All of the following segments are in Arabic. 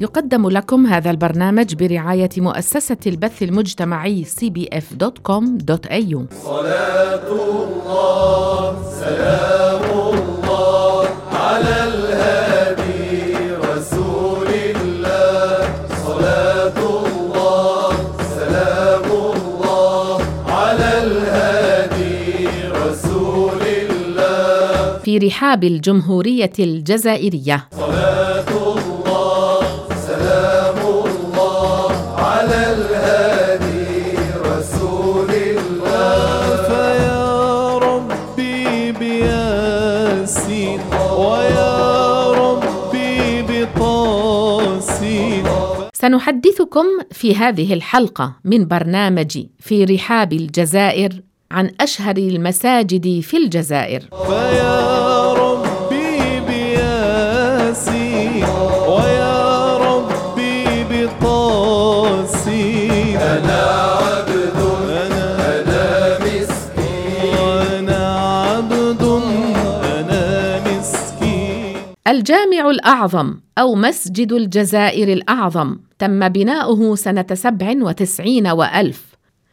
يقدم لكم هذا البرنامج برعاية مؤسسة البث المجتمعي cbf.com.au صلاة الله سلام الله على الهادي رسول الله. صلاة الله سلام الله على الهادي رسول الله. في رحاب الجمهورية الجزائرية. صلاة سنحدثكم في هذه الحلقة من برنامج في رحاب الجزائر عن أشهر المساجد في الجزائر. الجامع الأعظم أو مسجد الجزائر الأعظم تم بناؤه سنة سبع وتسعين وألف.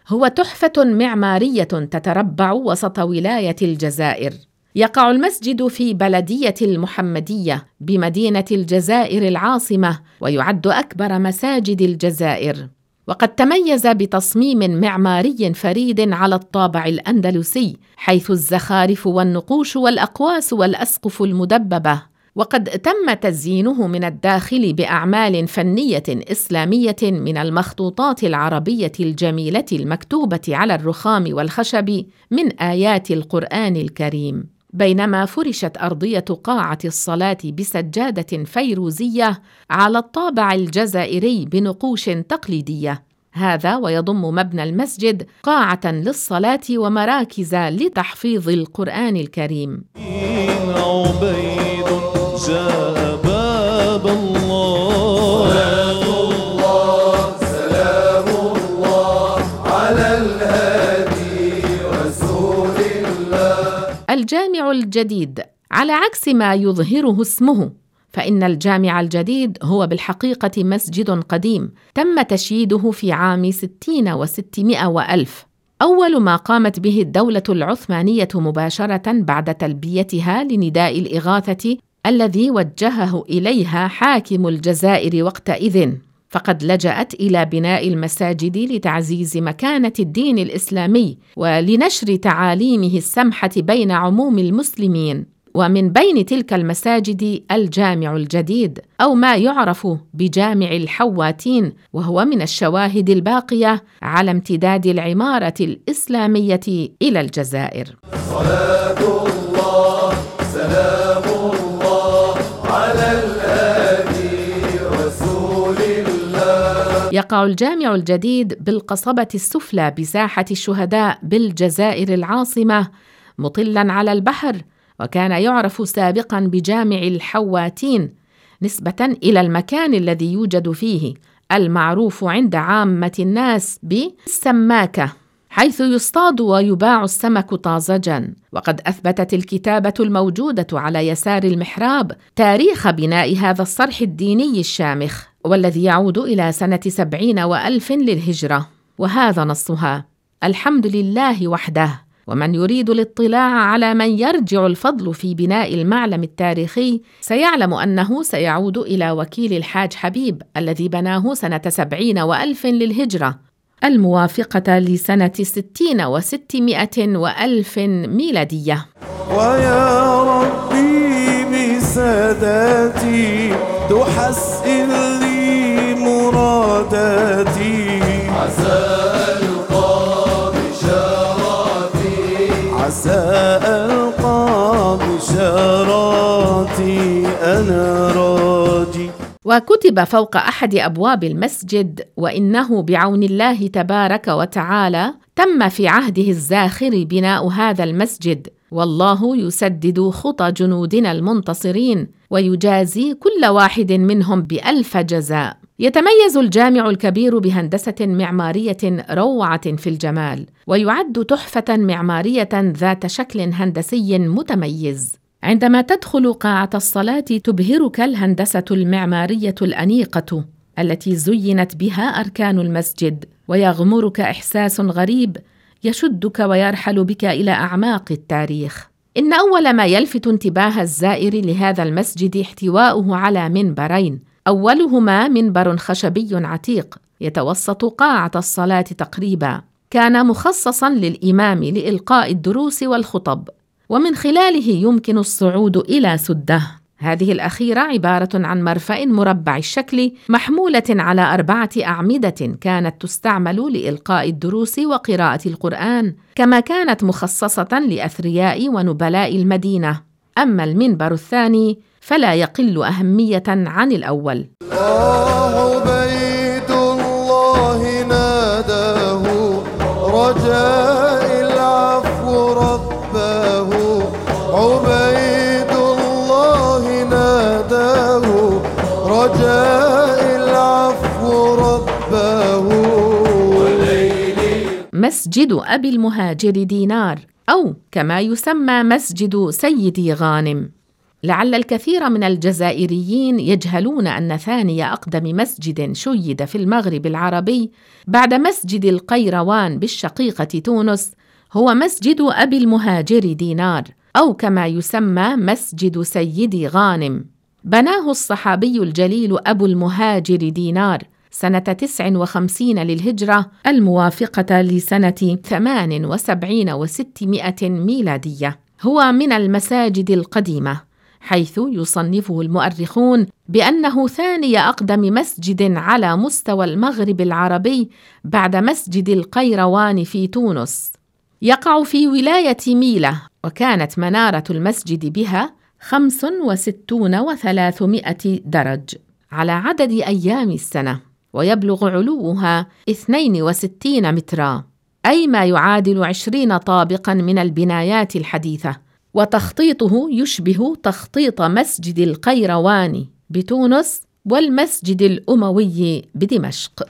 هو تحفة معمارية تتربع وسط ولاية الجزائر. يقع المسجد في بلدية المحمدية بمدينة الجزائر العاصمة ويعد أكبر مساجد الجزائر. وقد تميز بتصميم معماري فريد على الطابع الأندلسي حيث الزخارف والنقوش والأقواس والأسقف المدببة. وقد تم تزيينه من الداخل بأعمال فنية إسلامية من المخطوطات العربية الجميلة المكتوبة على الرخام والخشب من آيات القرآن الكريم. بينما فرشت أرضية قاعة الصلاة بسجادة فيروزية على الطابع الجزائري بنقوش تقليدية. هذا ويضم مبنى المسجد قاعة للصلاة ومراكز لتحفيظ القرآن الكريم. الجامع الجديد على عكس ما يظهره اسمه. فإن الجامع الجديد هو بالحقيقة مسجد قديم تم تشييده في عام ستين وستمائة وألف. أول ما قامت به الدولة العثمانية مباشرة بعد تلبيتها لنداء الإغاثة الذي وجهه إليها حاكم الجزائر وقتئذ فقد لجأت إلى بناء المساجد لتعزيز مكانة الدين الإسلامي ولنشر تعاليمه السمحة بين عموم المسلمين. ومن بين تلك المساجد الجامع الجديد أو ما يعرف بجامع الحواتين وهو من الشواهد الباقية على امتداد العمارة الإسلامية إلى الجزائر. صلاة يقع الجامع الجديد بالقصبة السفلى بساحة الشهداء بالجزائر العاصمة مطلا على البحر وكان يعرف سابقا بجامع الحواتين نسبة إلى المكان الذي يوجد فيه المعروف عند عامة الناس بالسماكه حيث يصطاد ويباع السمك طازجا. وقد أثبتت الكتابة الموجودة على يسار المحراب تاريخ بناء هذا الصرح الديني الشامخ. والذي يعود إلى سنة سبعين وألف للهجرة وهذا نصها الحمد لله وحده ومن يريد الاطلاع على من يرجع الفضل في بناء المعلم التاريخي سيعلم أنه سيعود إلى وكيل الحاج حبيب الذي بناه سنة سبعين وألف للهجرة الموافقة لسنة ستين وستمائة وألف ميلادية. ويا ربي بساداتي تحسن لي عسى ألقى عسى ألقى أنا راجي وكتب فوق أحد أبواب المسجد وإنه بعون الله تبارك وتعالى تم في عهده الزاخر بناء هذا المسجد والله يسدد خطى جنودنا المنتصرين ويجازي كل واحد منهم بألف جزاء. يتميز الجامع الكبير بهندسة معمارية روعة في الجمال ويعد تحفة معمارية ذات شكل هندسي متميز عندما تدخل قاعة الصلاة تبهرك الهندسة المعمارية الأنيقة التي زينت بها أركان المسجد ويغمرك إحساس غريب يشدك ويرحل بك إلى أعماق التاريخ. إن أول ما يلفت انتباه الزائر لهذا المسجد احتواؤه على منبرين، أولهما منبر خشبي عتيق يتوسط قاعة الصلاة تقريبا، كان مخصصا للإمام لإلقاء الدروس والخطب، ومن خلاله يمكن الصعود إلى سدة. هذه الأخيرة عبارة عن مرفأ مربع الشكل محمولة على أربعة أعمدة كانت تستعمل لإلقاء الدروس وقراءة القرآن، كما كانت مخصصة لأثرياء ونبلاء المدينة. أما المنبر الثاني فلا يقل أهمية عن الأول. عبيد الله ناداه رجاء العفو رباه. عبيد الله ناداه رجاء العفو رباه. مسجد أبي المهاجر دينار أو كما يسمى مسجد سيدي غانم. لعل الكثير من الجزائريين يجهلون أن ثاني أقدم مسجد شيد في المغرب العربي بعد مسجد القيروان بالشقيقة تونس هو مسجد أبي المهاجر دينار أو كما يسمى مسجد سيدي غانم. بناه الصحابي الجليل أبو المهاجر دينار سنة 59 للهجرة الموافقة لسنة 78 و600 ميلادية. هو من المساجد القديمة. حيث يصنفه المؤرخون بأنه ثاني أقدم مسجد على مستوى المغرب العربي بعد مسجد القيروان في تونس. يقع في ولاية ميلة وكانت منارة المسجد بها خمس وستون وثلاثمائة درج على عدد أيام السنة ويبلغ علوها اثنين وستين مترا أي ما يعادل عشرين طابقا من البنايات الحديثة. وتخطيطه يشبه تخطيط مسجد القيروان بتونس والمسجد الأموي بدمشق.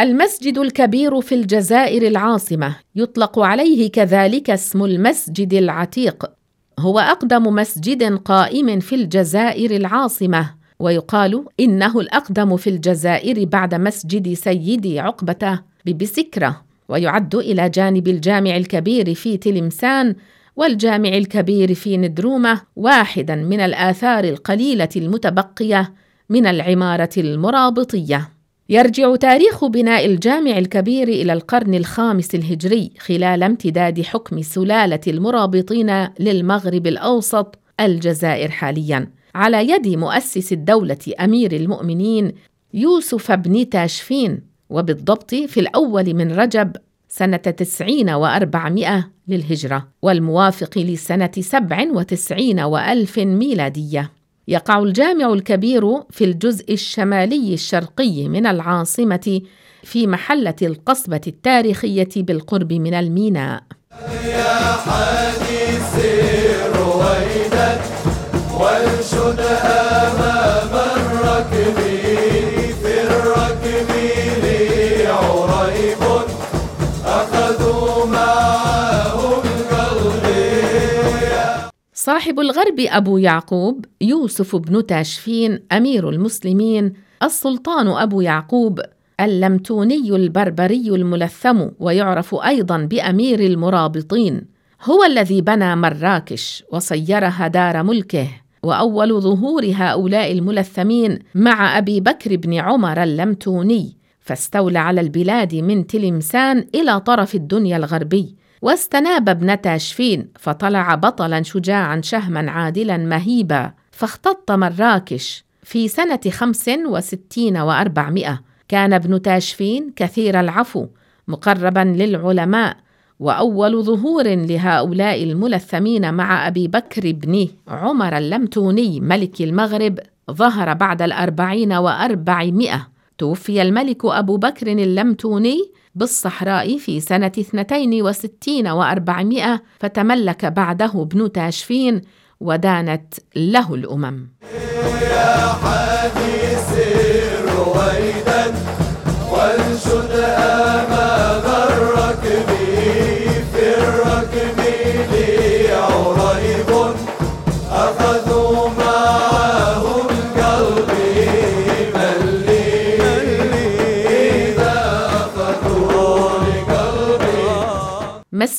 المسجد الكبير في الجزائر العاصمة يطلق عليه كذلك اسم المسجد العتيق. هو أقدم مسجد قائم في الجزائر العاصمة ويقال إنه الأقدم في الجزائر بعد مسجد سيدي عقبة ببسكرة ويعد إلى جانب الجامع الكبير في تلمسان والجامع الكبير في ندرومة واحدا من الآثار القليلة المتبقية من العمارة المرابطية. يرجع تاريخ بناء الجامع الكبير إلى القرن الخامس الهجري خلال امتداد حكم سلالة المرابطين للمغرب الأوسط الجزائر حاليا. على يد مؤسس الدولة أمير المؤمنين يوسف بن تاشفين وبالضبط في الأول من رجب سنة تسعين وأربعمائة للهجرة والموافق لسنة سبع وتسعين وألف ميلادية. يقع الجامع الكبير في الجزء الشمالي الشرقي من العاصمة في محلة القصبة التاريخية بالقرب من الميناء. يا رويدا صاحب الغرب أبو يعقوب يوسف بن تاشفين أمير المسلمين السلطان أبو يعقوب اللمتوني البربري الملثم ويعرف أيضا بأمير المرابطين. هو الذي بنى مراكش وصيرها دار ملكه. وأول ظهور هؤلاء الملثمين مع أبي بكر بن عمر اللمتوني فاستولى على البلاد من تلمسان إلى طرف الدنيا الغربي. واستناب ابن تاشفين فطلع بطلا شجاعا شهما عادلا مهيبا فاختط مراكش. في سنة خمس وستين وأربعمائة كان ابن تاشفين كثير العفو مقربا للعلماء وأول ظهور لهؤلاء الملثمين مع أبي بكر بن عمر اللمتوني ملك المغرب ظهر بعد الأربعين وأربعمائة. توفي الملك أبو بكر اللمتوني بالصحراء في سنة 62 و400 فتملك بعده ابن تاشفين ودانت له الأمم.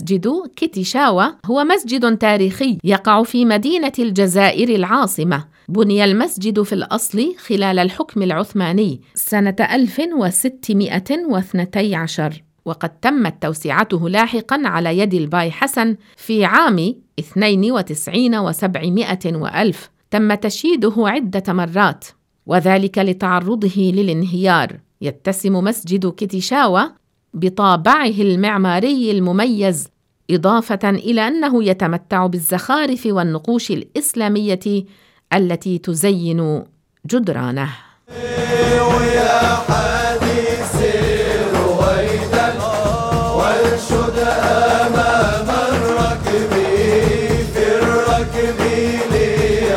مسجد كيتيشاوا هو مسجد تاريخي يقع في مدينة الجزائر العاصمة. بني المسجد في الأصل خلال الحكم العثماني سنة 1612 وقد تمت توسعته لاحقا على يد الباي حسن في عام 92 و700 وألف. تم تشييده عدة مرات وذلك لتعرضه للانهيار. يتسم مسجد كيتيشاوا بطابعه المعماري المميز إضافة إلى أنه يتمتع بالزخارف والنقوش الإسلامية التي تزين جدرانه. وانشد امام في لي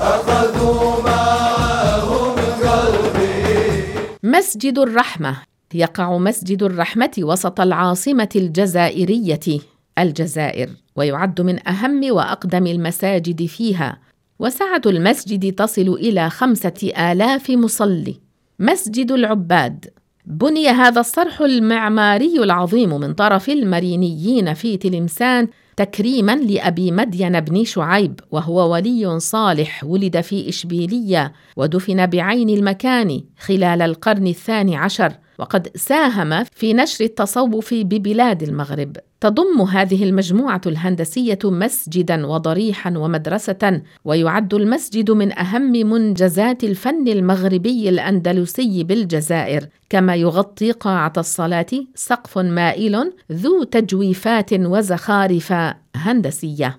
اخذوا معهم قلبي مسجد الرحمة. يقع مسجد الرحمة وسط العاصمة الجزائرية الجزائر ويعد من أهم وأقدم المساجد فيها. وسعه المسجد تصل إلى خمسة آلاف مصلي. مسجد العباد. بني هذا الصرح المعماري العظيم من طرف المرينيين في تلمسان تكريما لأبي مدين بن شعيب وهو ولي صالح ولد في إشبيلية ودفن بعين المكان خلال القرن الثاني عشر. وقد ساهم في نشر التصوف ببلاد المغرب. تضم هذه المجموعة الهندسية مسجدا وضريحا ومدرسة ويعد المسجد من أهم منجزات الفن المغربي الأندلسي بالجزائر. كما يغطي قاعة الصلاة سقف مائل ذو تجويفات وزخارف هندسية.